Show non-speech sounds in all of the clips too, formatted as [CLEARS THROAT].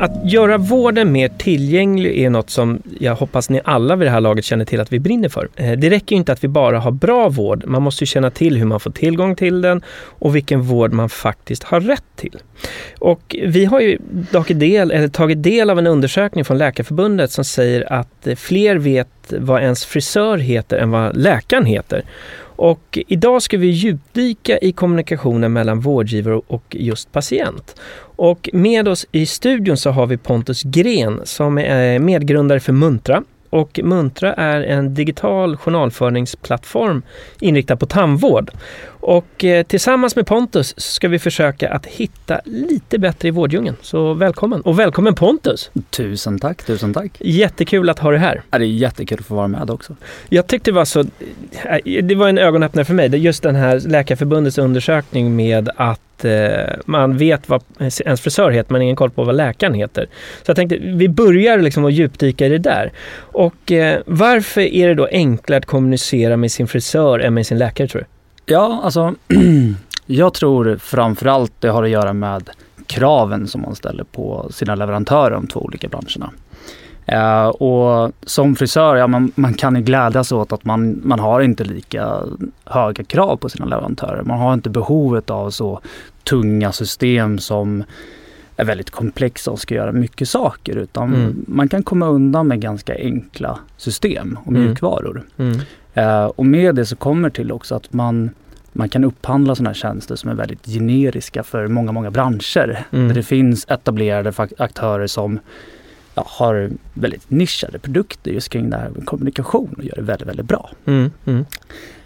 Att göra vården mer tillgänglig är något som jag hoppas ni alla vid det här laget känner till att vi brinner för. Eh, det räcker inte att vi bara har bra vård, man måste känna till hur man får tillgång till den och vilken vård man faktiskt har rätt till. Och vi har ju tagit del, eller tagit del av en undersökning från Läkarförbundet som säger att eh, fler vet vad ens frisör heter än vad läkaren heter. Och idag ska vi djupdyka i kommunikationen mellan vårdgivare och just patient. Och med oss i studion så har vi Pontus Gren som är medgrundare för Muntra. Och Muntra är en digital journalföringsplattform inriktad på tandvård. Och eh, tillsammans med Pontus ska vi försöka att hitta lite bättre i vårddjungeln. Så välkommen! Och välkommen Pontus! Tusen tack, tusen tack! Jättekul att ha dig här! Ja, det är jättekul att få vara med också. Jag tyckte det var så... Eh, det var en ögonöppnare för mig. Just den här Läkarförbundets undersökning med att eh, man vet vad ens frisör heter men ingen koll på vad läkaren heter. Så jag tänkte vi börjar liksom att djupdyka i det där. Och eh, varför är det då enklare att kommunicera med sin frisör än med sin läkare tror du? Ja, alltså [CLEARS THROAT] jag tror framförallt det har att göra med kraven som man ställer på sina leverantörer de två olika branscherna. Uh, och som frisör, ja, man, man kan ju glädjas åt att man, man har inte lika höga krav på sina leverantörer. Man har inte behovet av så tunga system som är väldigt komplexa och ska göra mycket saker utan mm. man kan komma undan med ganska enkla system och mm. mjukvaror. Mm. Uh, och med det så kommer till också att man man kan upphandla sådana här tjänster som är väldigt generiska för många, många branscher. Mm. Där det finns etablerade aktörer som ja, har väldigt nischade produkter just kring det här med kommunikation och gör det väldigt, väldigt bra. Mm. Mm.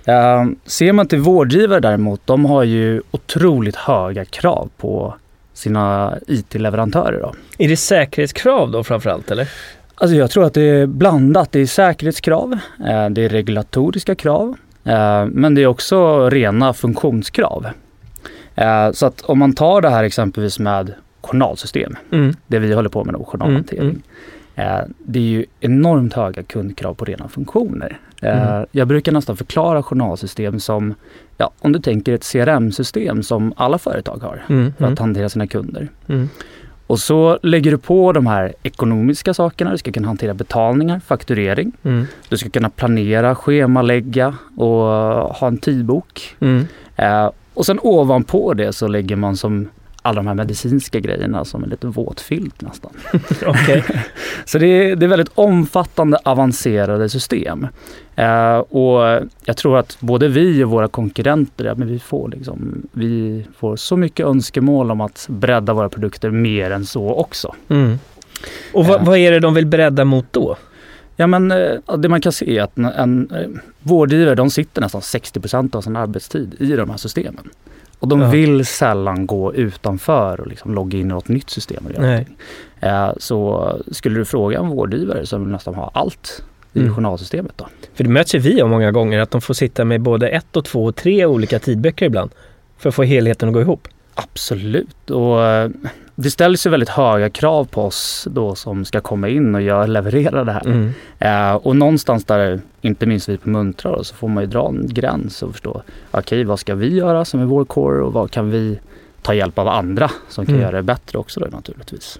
Uh, ser man till vårdgivare däremot, de har ju otroligt höga krav på sina IT-leverantörer. Då. Är det säkerhetskrav då framförallt eller? Alltså jag tror att det är blandat. Det är säkerhetskrav, eh, det är regulatoriska krav, eh, men det är också rena funktionskrav. Eh, så att om man tar det här exempelvis med journalsystem, mm. det vi håller på med nu, journalhantering. Mm. Mm. Det är ju enormt höga kundkrav på rena funktioner. Mm. Jag brukar nästan förklara journalsystem som, ja, om du tänker ett CRM-system som alla företag har för att hantera sina kunder. Och så lägger du på de här ekonomiska sakerna. Du ska kunna hantera betalningar, fakturering. Mm. Du ska kunna planera, schemalägga och ha en tidbok. Mm. Eh, och sen ovanpå det så lägger man som alla de här medicinska grejerna som en liten våt filt nästan. [LAUGHS] okay. [LAUGHS] Så det är, det är väldigt omfattande avancerade system. Eh, och jag tror att både vi och våra konkurrenter, ja, men vi, får liksom, vi får så mycket önskemål om att bredda våra produkter mer än så också. Mm. Och vad, eh. vad är det de vill bredda mot då? Ja men eh, det man kan se är att en, en eh, vårdgivare de sitter nästan 60% av sin arbetstid i de här systemen. Och de ja. vill sällan gå utanför och liksom logga in i något nytt system. Eh, så skulle du fråga en vårdgivare som vill nästan ha allt i mm. journalsystemet. Då. För det möts ju vi av många gånger att de får sitta med både ett och två och tre olika tidböcker ibland för att få helheten att gå ihop. Absolut. Och eh, det ställs ju väldigt höga krav på oss då som ska komma in och göra, leverera det här. Mm. Eh, och någonstans där, inte minst vi på Muntra, då, så får man ju dra en gräns och förstå, okej okay, vad ska vi göra som är vår core och vad kan vi ta hjälp av andra som kan mm. göra det bättre också då naturligtvis.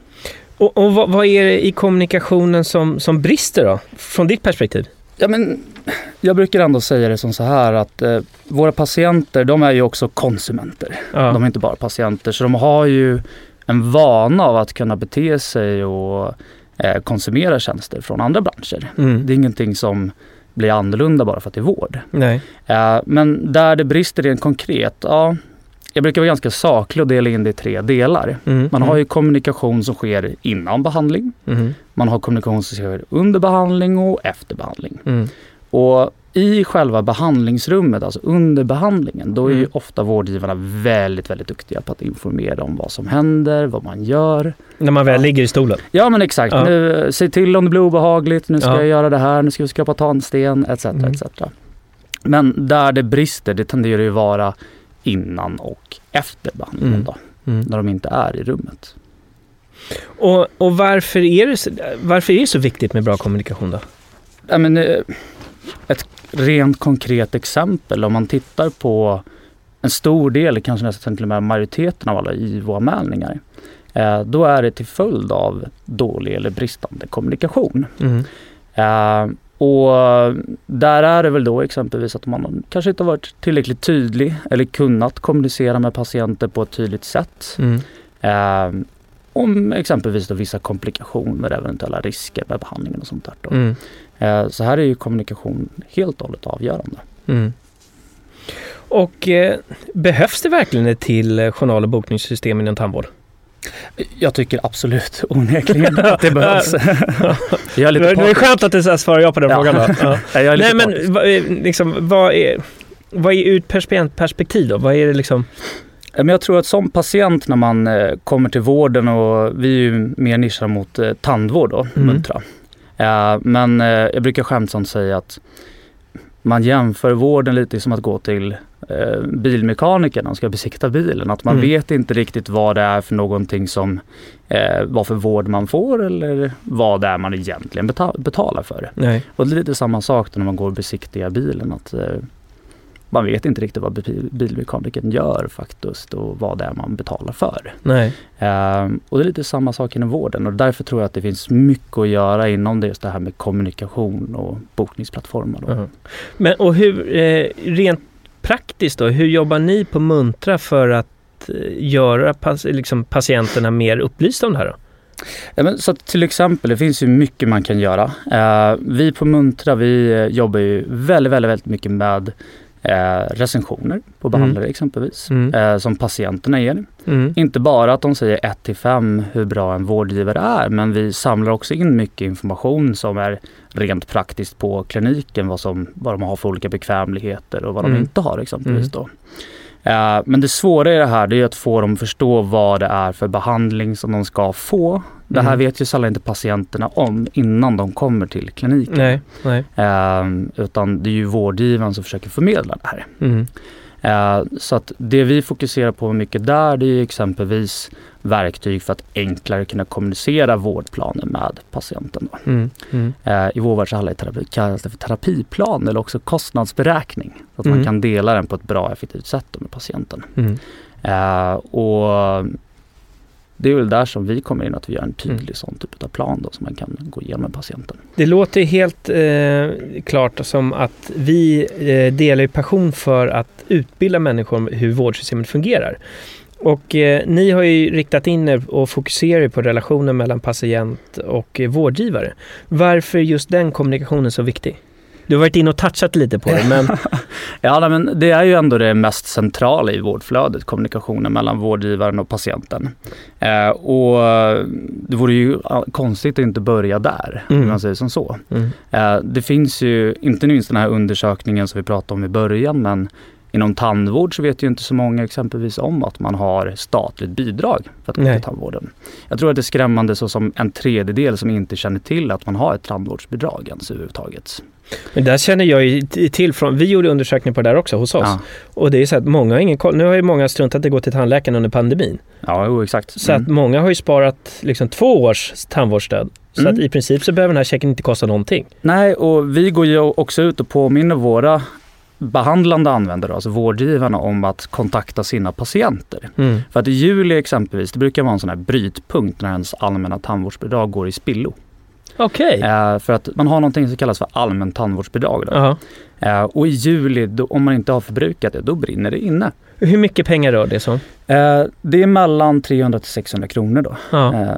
Och, och vad, vad, är det i kommunikationen som, som brister då, från ditt perspektiv? Ja, men, jag brukar ändå säga det som så här att eh, våra patienter de är ju också konsumenter. Ja. De är inte bara patienter så de har ju en vana av att kunna bete sig och eh, konsumera tjänster från andra branscher. Mm. Det är ingenting som blir annorlunda bara för att det är vård. Eh, men där det brister rent konkret, ja, jag brukar vara ganska saklig och dela in det i tre delar. Mm. Man har mm. ju kommunikation som sker innan behandling. Mm. Man har kommunikation som sker under behandling och efter behandling. Mm. Och i själva behandlingsrummet, alltså under behandlingen, då är ju Mm. ofta vårdgivarna väldigt, väldigt duktiga på att informera om vad som händer, vad man gör. När man väl Ja. ligger i stolen. Ja men exakt, Ja. nu, säg till om det blir obehagligt, nu ska Ja. jag göra det här, nu ska vi skrapa tandsten, etc. Mm. etc. Men där det brister, det tenderar ju vara innan och efter behandlingen Mm. då, Mm. när de inte är i rummet. Och, och varför, är det, så- varför är det så viktigt med bra kommunikation då? Ja, men, eh, ett rent konkret exempel, om man tittar på en stor del, kanske nästan till och med majoriteten av alla IVO-anmälningar, eh, då är det till följd av dålig eller bristande kommunikation. Mm. Eh, och där är det väl då exempelvis att man kanske inte har varit tillräckligt tydlig eller kunnat kommunicera med patienter på ett tydligt sätt. Mm. Eh, om exempelvis då vissa komplikationer, eventuella risker med behandlingen och sånt där. Då. Mm. Eh, så här är ju kommunikation helt och hållet avgörande. Mm. Och eh, behövs det verkligen ett till eh, journal och bokningssystem inom tandvård? Jag tycker absolut [LAUGHS] onekligen att det behövs. [LAUGHS] [LAUGHS] jag är Det lite är partisk. skönt att du svarar ja på den Ja. frågan. Då. Ja. Nej, är men vad är- liksom, vad är, vad är ur ett patientperspektiv då? Vad är det liksom? Men jag tror att som patient när man eh, kommer till vården och vi är ju mer nischade mot tandvård då, Mm. Muntra. Eh, men eh, jag brukar skämtsamt säga att man jämför vården lite som att gå till eh, bilmekanikern man ska besikta bilen. Att man Mm. vet inte riktigt vad det är för någonting som, eh, vad för vård man får eller vad det är man egentligen beta- betalar för. Nej. Och det är lite samma sak när man går och besiktigar bilen. Att, eh, man vet inte riktigt vad bil- bilmekanikern gör faktiskt och vad det är man betalar för. Nej. Ehm, och det är lite samma sak inom vården och därför tror jag att det finns mycket att göra inom det, just det här med kommunikation och bokningsplattformar. Då. Ja. Men och hur, eh, rent praktiskt då, hur jobbar ni på Muntra för att eh, göra pas, liksom patienterna mer upplysta om det här då? Ja, så till exempel, det finns ju mycket man kan göra. Eh, vi på Muntra, vi eh, jobbar ju väldigt, väldigt, väldigt mycket med eh, recensioner på behandlare exempelvis, Mm. eh, som patienterna ger. Mm. Inte bara att de säger 1 till 5 hur bra en vårdgivare är, men vi samlar också in mycket information som är rent praktiskt på kliniken, vad, som, vad de har för olika bekvämligheter och vad Mm. de inte har exempelvis. Mm. Då. Eh, men det svåra i det här det är att få dem att förstå vad det är för behandling som de ska få. Det här Mm. vet ju sällan inte patienterna om innan de kommer till kliniken. Nej, nej. Eh, utan det är ju vårdgivaren som försöker förmedla det här. Mm. Eh, Så att det vi fokuserar på mycket där det är exempelvis verktyg för att enklare kunna kommunicera vårdplaner med patienten. Mm. Mm. Eh, I vår värld terapi- kallas det för terapiplan eller också kostnadsberäkning. Så att Mm. man kan dela den på ett bra och effektivt sätt med patienten. Eh, Och det är väl där som vi kommer in, att vi gör en tydlig Mm. sån typ av plan då, som man kan gå igenom med patienten. Det låter helt eh, klart som att vi eh, delar passion för att utbilda människor om hur vårdsystemet fungerar. Och eh, ni har ju riktat in er och fokuserar på relationen mellan patient och eh, vårdgivare. Varför är just den kommunikationen så viktig? Du har varit inne och touchat lite på det, men [LAUGHS] Ja, men det är ju ändå det mest centrala i vårdflödet, kommunikationen mellan vårdgivaren och patienten. Eh, och det vore ju konstigt att inte börja där, Mm. om man säger som så. mm. Eh, det finns ju, inte minst den här undersökningen som vi pratade om i början, men inom tandvård så vet ju inte så många exempelvis om att man har statligt bidrag för att gå till tandvården. Jag tror att det är skrämmande så som en tredjedel som inte känner till att man har ett tandvårdsbidrag ens överhuvudtaget. Men där känner jag ju till från, vi gjorde undersökningar på det där också hos oss. Ja, Och det är så att många har ingen koll. Nu har ju många struntat i att gå till tandläkaren under pandemin. ja jo, exakt. Så Mm. att många har ju sparat liksom två års tandvårdsstöd. Så Mm. att i princip så behöver den här checken inte kosta någonting. Nej, och vi går ju också ut och påminner våra behandlande användare, alltså vårdgivarna, om att kontakta sina patienter. Mm. För att i juli exempelvis, det brukar vara en sån här brytpunkt när ens allmänna tandvårdsbidrag går i spillo. Okej. Eh, för att man har någonting som kallas för allmänt tandvårdsbidrag. Då. Jaha. Eh, och i juli, då, om man inte har förbrukat det, då brinner det inne. Hur mycket pengar rör det som? Eh, det är mellan 300 till 600 kronor då, Ja. eh,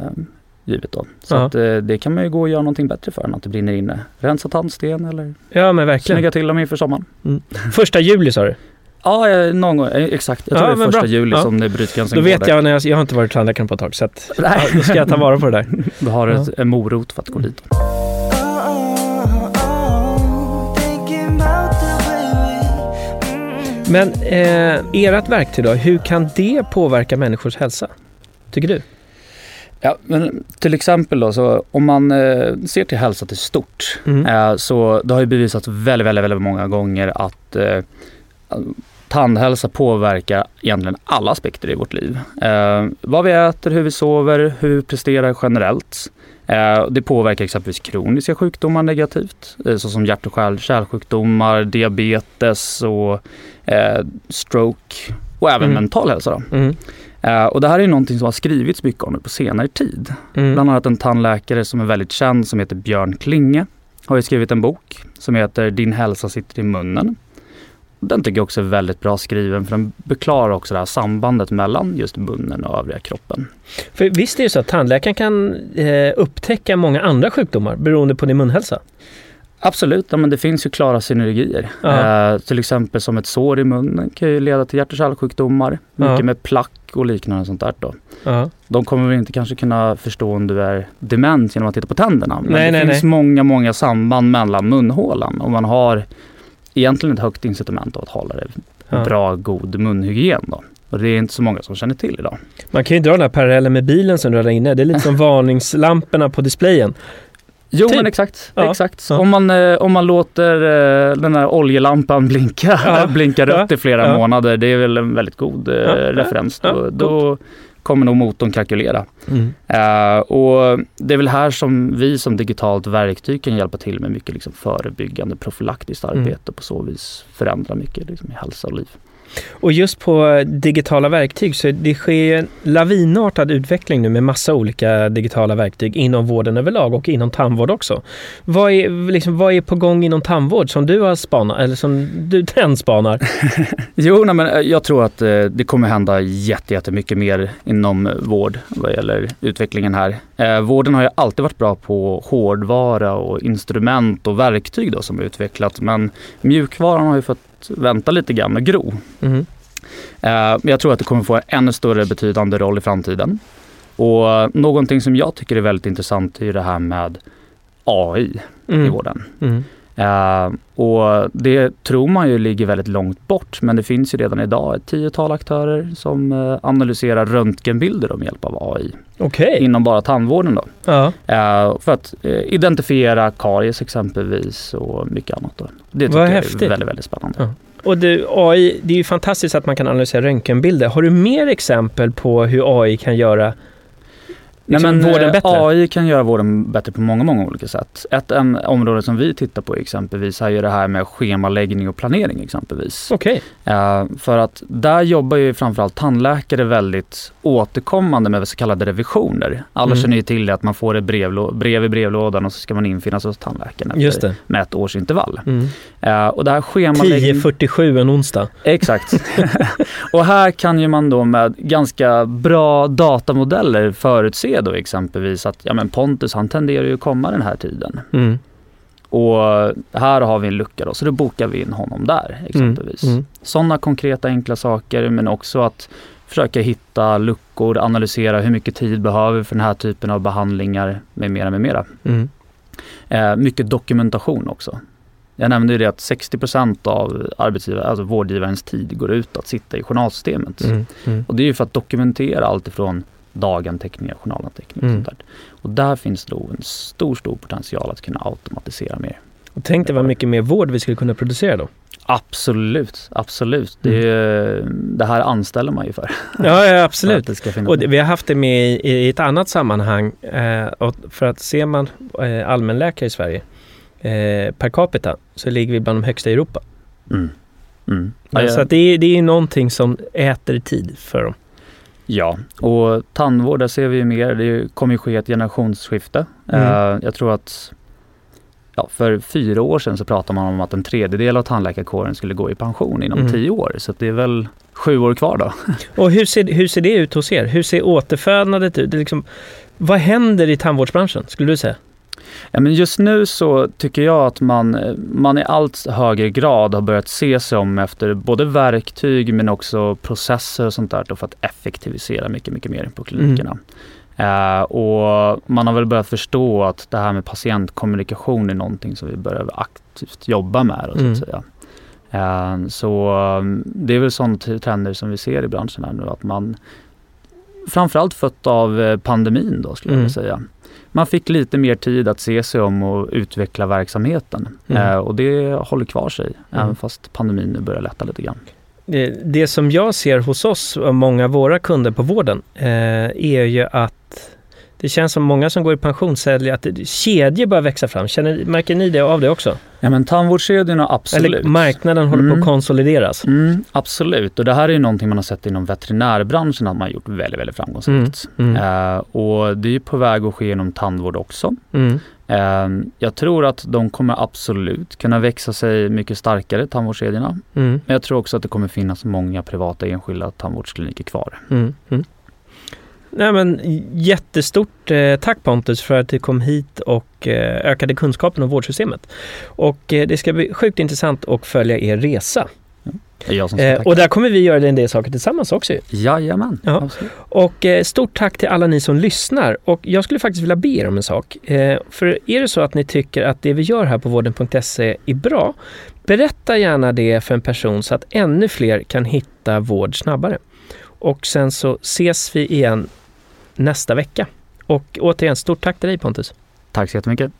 givet då. Så Ja. att, eh, det kan man ju gå och göra någonting bättre för än att det brinner inne. Rensa tandsten eller ja, men verkligen. snygga till dem inför sommaren. Första juli sa du? Ja, eh, någon gång, eh, exakt. Jag tror Ja, det är första bra. juli Ja. som det brytgränsen Då går vet där. jag, när jag, jag har inte varit tandläkaren på ett tag så att, [LAUGHS] Nej. då ska jag ta vara på det där. [LAUGHS] Du har ett, en morot för att gå dit. Men eh, ert verktyg då, hur kan det påverka människors hälsa? Tycker du? Ja, men till exempel då, så om man eh, ser till hälsa till stort, Mm. eh, så det har ju bevisats väldigt, väldigt, väldigt många gånger att eh, tandhälsa påverkar egentligen alla aspekter i vårt liv. Eh, vad vi äter, hur vi sover, hur vi presterar generellt. Eh, det påverkar exempelvis kroniska sjukdomar negativt, eh, såsom hjärt och kärl- kärlsjukdomar, diabetes och eh, stroke och även Mm. mental hälsa. Mm. Och det här är någonting som har skrivits mycket om nu på senare tid. Mm. Bland annat en tandläkare som är väldigt känd som heter Björn Klinge har ju skrivit en bok som heter Din hälsa sitter i munnen. Den tycker jag också är väldigt bra skriven för den förklarar också det här sambandet mellan just munnen och övriga kroppen. För visst är det så att tandläkaren kan eh, upptäcka många andra sjukdomar beroende på din munhälsa? Absolut, ja, men det finns ju klara synergier. Eh, till exempel som ett sår i munnen kan ju leda till hjärt och kärlsjukdomar. Mycket Ja. med plack och liknande sånt där då. Ja. De kommer väl inte kanske kunna förstå om du är dement genom att titta på tänderna. Men Nej, det nej, finns nej. många, många samband mellan munhålan och man har egentligen ett högt incitament av att hålla det Ja. bra, god munhygien. Då. Och det är inte så många som känner till idag. Man kan ju dra den här parallellen med bilen som du har där inne. Det är lite som [LAUGHS] varningslamporna på displayen. Jo Typ. men exakt. Ja. exakt. Ja. Om, man, eh, om man låter eh, den här oljelampan [LAUGHS] blinka, blinka rött i flera månader, det är väl en väldigt god eh, referens. Då, då kommer nog motorn kalkylera. Mm. Eh, och det är väl här som vi som digitalt verktyg kan hjälpa till med mycket liksom förebyggande profylaktiskt Mm. arbete och på så vis förändra mycket liksom i hälsa och liv. Och just på digitala verktyg så det sker en lavinartad utveckling nu med massa olika digitala verktyg inom vården överlag och inom tandvård också. Vad är, liksom, vad är på gång inom tandvård som du har spanat, eller som du [LAUGHS] trendspanar? [LAUGHS] Jo, nej, men eh, jag tror att eh, det kommer hända jätte- jättemycket mer inom vård vad gäller utvecklingen här. Eh, vården har ju alltid varit bra på hårdvara och instrument och verktyg då som är utvecklat men mjukvaran har ju fått vänta lite grann och gro. Mm. Jag tror att det kommer få en ännu större betydande roll i framtiden. Och någonting som jag tycker är väldigt intressant är ju det här med AI i Mm. vården. Mm. Eh, och det tror man ju ligger väldigt långt bort men det finns ju redan idag ett tiotal aktörer som eh, analyserar röntgenbilder med hjälp av AI Okej. inom bara tandvården. Då. Eh, för att identifiera karies exempelvis och mycket annat. Då. Det tycker Vad jag häftigt. är väldigt, väldigt spännande. Ja. Och du, AI, det är ju fantastiskt att man kan analysera röntgenbilder. Har du mer exempel på hur AI kan göra liksom, vården eh, bättre? AI kan göra vården bättre på många, många olika sätt. Ett en, område som vi tittar på exempelvis är ju det här med schemaläggning och planering exempelvis. Okej. Eh, för att där jobbar ju framförallt tandläkare väldigt återkommande med så kallade revisioner. Alla Mm. känner ju till det att man får ett brevlå- brev i brevlådan och så ska man infinna sig hos tandläkaren Just det. med ett års intervall. Mm. Eh, och det här schemaläggning... 10.47 en onsdag. Exakt. [LAUGHS] och här kan ju man då med ganska bra datamodeller förutse då exempelvis att ja, men Pontus han tenderar ju att komma den här tiden. Mm. Och här har vi en lucka då, så då bokar vi in honom där exempelvis. Mm. Sådana konkreta enkla saker men också att försöka hitta luckor, analysera hur mycket tid behöver vi för den här typen av behandlingar med mera, med mera. Mm. Eh, mycket dokumentation också. Jag nämnde ju det att 60% av arbetsgivare, alltså vårdgivarens tid går ut att sitta i journalsystemet. Mm. Mm. Och det är ju för att dokumentera allt ifrån daganteckningar, journalanteckningar och Mm. sånt där. Och där finns då en stor, stor potential att kunna automatisera mer. Och tänk dig vad mycket mer vård vi skulle kunna producera då. Absolut, absolut. Det, är, det här anställer man ju för. Ja, ja [LAUGHS] För absolut. det finnas Och det, vi har haft det med i, i ett annat sammanhang. Eh, för att ser man eh, allmänläkare i Sverige eh, per capita så ligger vi bland de högsta i Europa. Mm. Mm. Ja, Så det, är, det är någonting som äter tid för dem. Ja, och tandvård, där ser vi mer. Det kommer ju ske ett generationsskifte. Mm. Eh, jag tror att ja, för fyra år sedan så pratade man om att en tredjedel av tandläkarkåren skulle gå i pension inom Mm. tio år. Så det är väl sju år kvar då. [LAUGHS] Och hur ser, hur ser det ut hos er? Hur ser återfödandet ut? Det liksom, vad händer i tandvårdsbranschen skulle du säga? Ja, men just nu så tycker jag att man, man i allt högre grad har börjat se sig om efter både verktyg men också processer och sånt där för att effektivisera mycket, mycket mer på klinikerna. Eh, och man har väl börjat förstå att det här med patientkommunikation är någonting som vi behöver aktivt jobba med. Då, så Mm. att säga. Eh, så um, det är väl sådana trender som vi ser i branschen här nu att man framförallt fött av eh, pandemin då skulle jag Mm. vilja säga. Man fick lite mer tid att se sig om och utveckla verksamheten Mm. Eh, och det håller kvar sig Mm. även fast pandemin nu börjar lätta lite grann. Det, som jag ser hos oss och många av våra kunder på vården eh, är ju att det känns som många som går i pension säljer att kedjor börjar växa fram. Känner, märker ni det av det också? Ja men tandvårdskedjorna absolut. Eller marknaden håller på Mm. att konsolideras. Mm, absolut, och det här är ju någonting man har sett inom veterinärbranschen att man har gjort väldigt, väldigt framgångsrikt. Mm. Eh, och det är på väg att ske inom tandvård också. Mm. Eh, jag tror att de kommer absolut kunna växa sig mycket starkare, tandvårdskedjorna. Mm. Men jag tror också att det kommer finnas många privata enskilda tandvårdskliniker kvar. Mm. Mm. Nej, men jättestort eh, tack Pontus för att du kom hit och eh, ökade kunskapen om vårdsystemet. Och eh, det ska bli sjukt intressant att följa er resa. Ska Eh, och där kommer vi göra en del saker tillsammans också. Jajamän, Ja. absolut. Och eh, stort tack till alla ni som lyssnar. Och jag skulle faktiskt vilja be er om en sak. Eh, för är det så att ni tycker att det vi gör här på vården.se är bra, berätta gärna det för en person så att ännu fler kan hitta vård snabbare. Och sen så ses vi igen nästa vecka. Och återigen, stort tack till dig Pontus. Tack så jättemycket.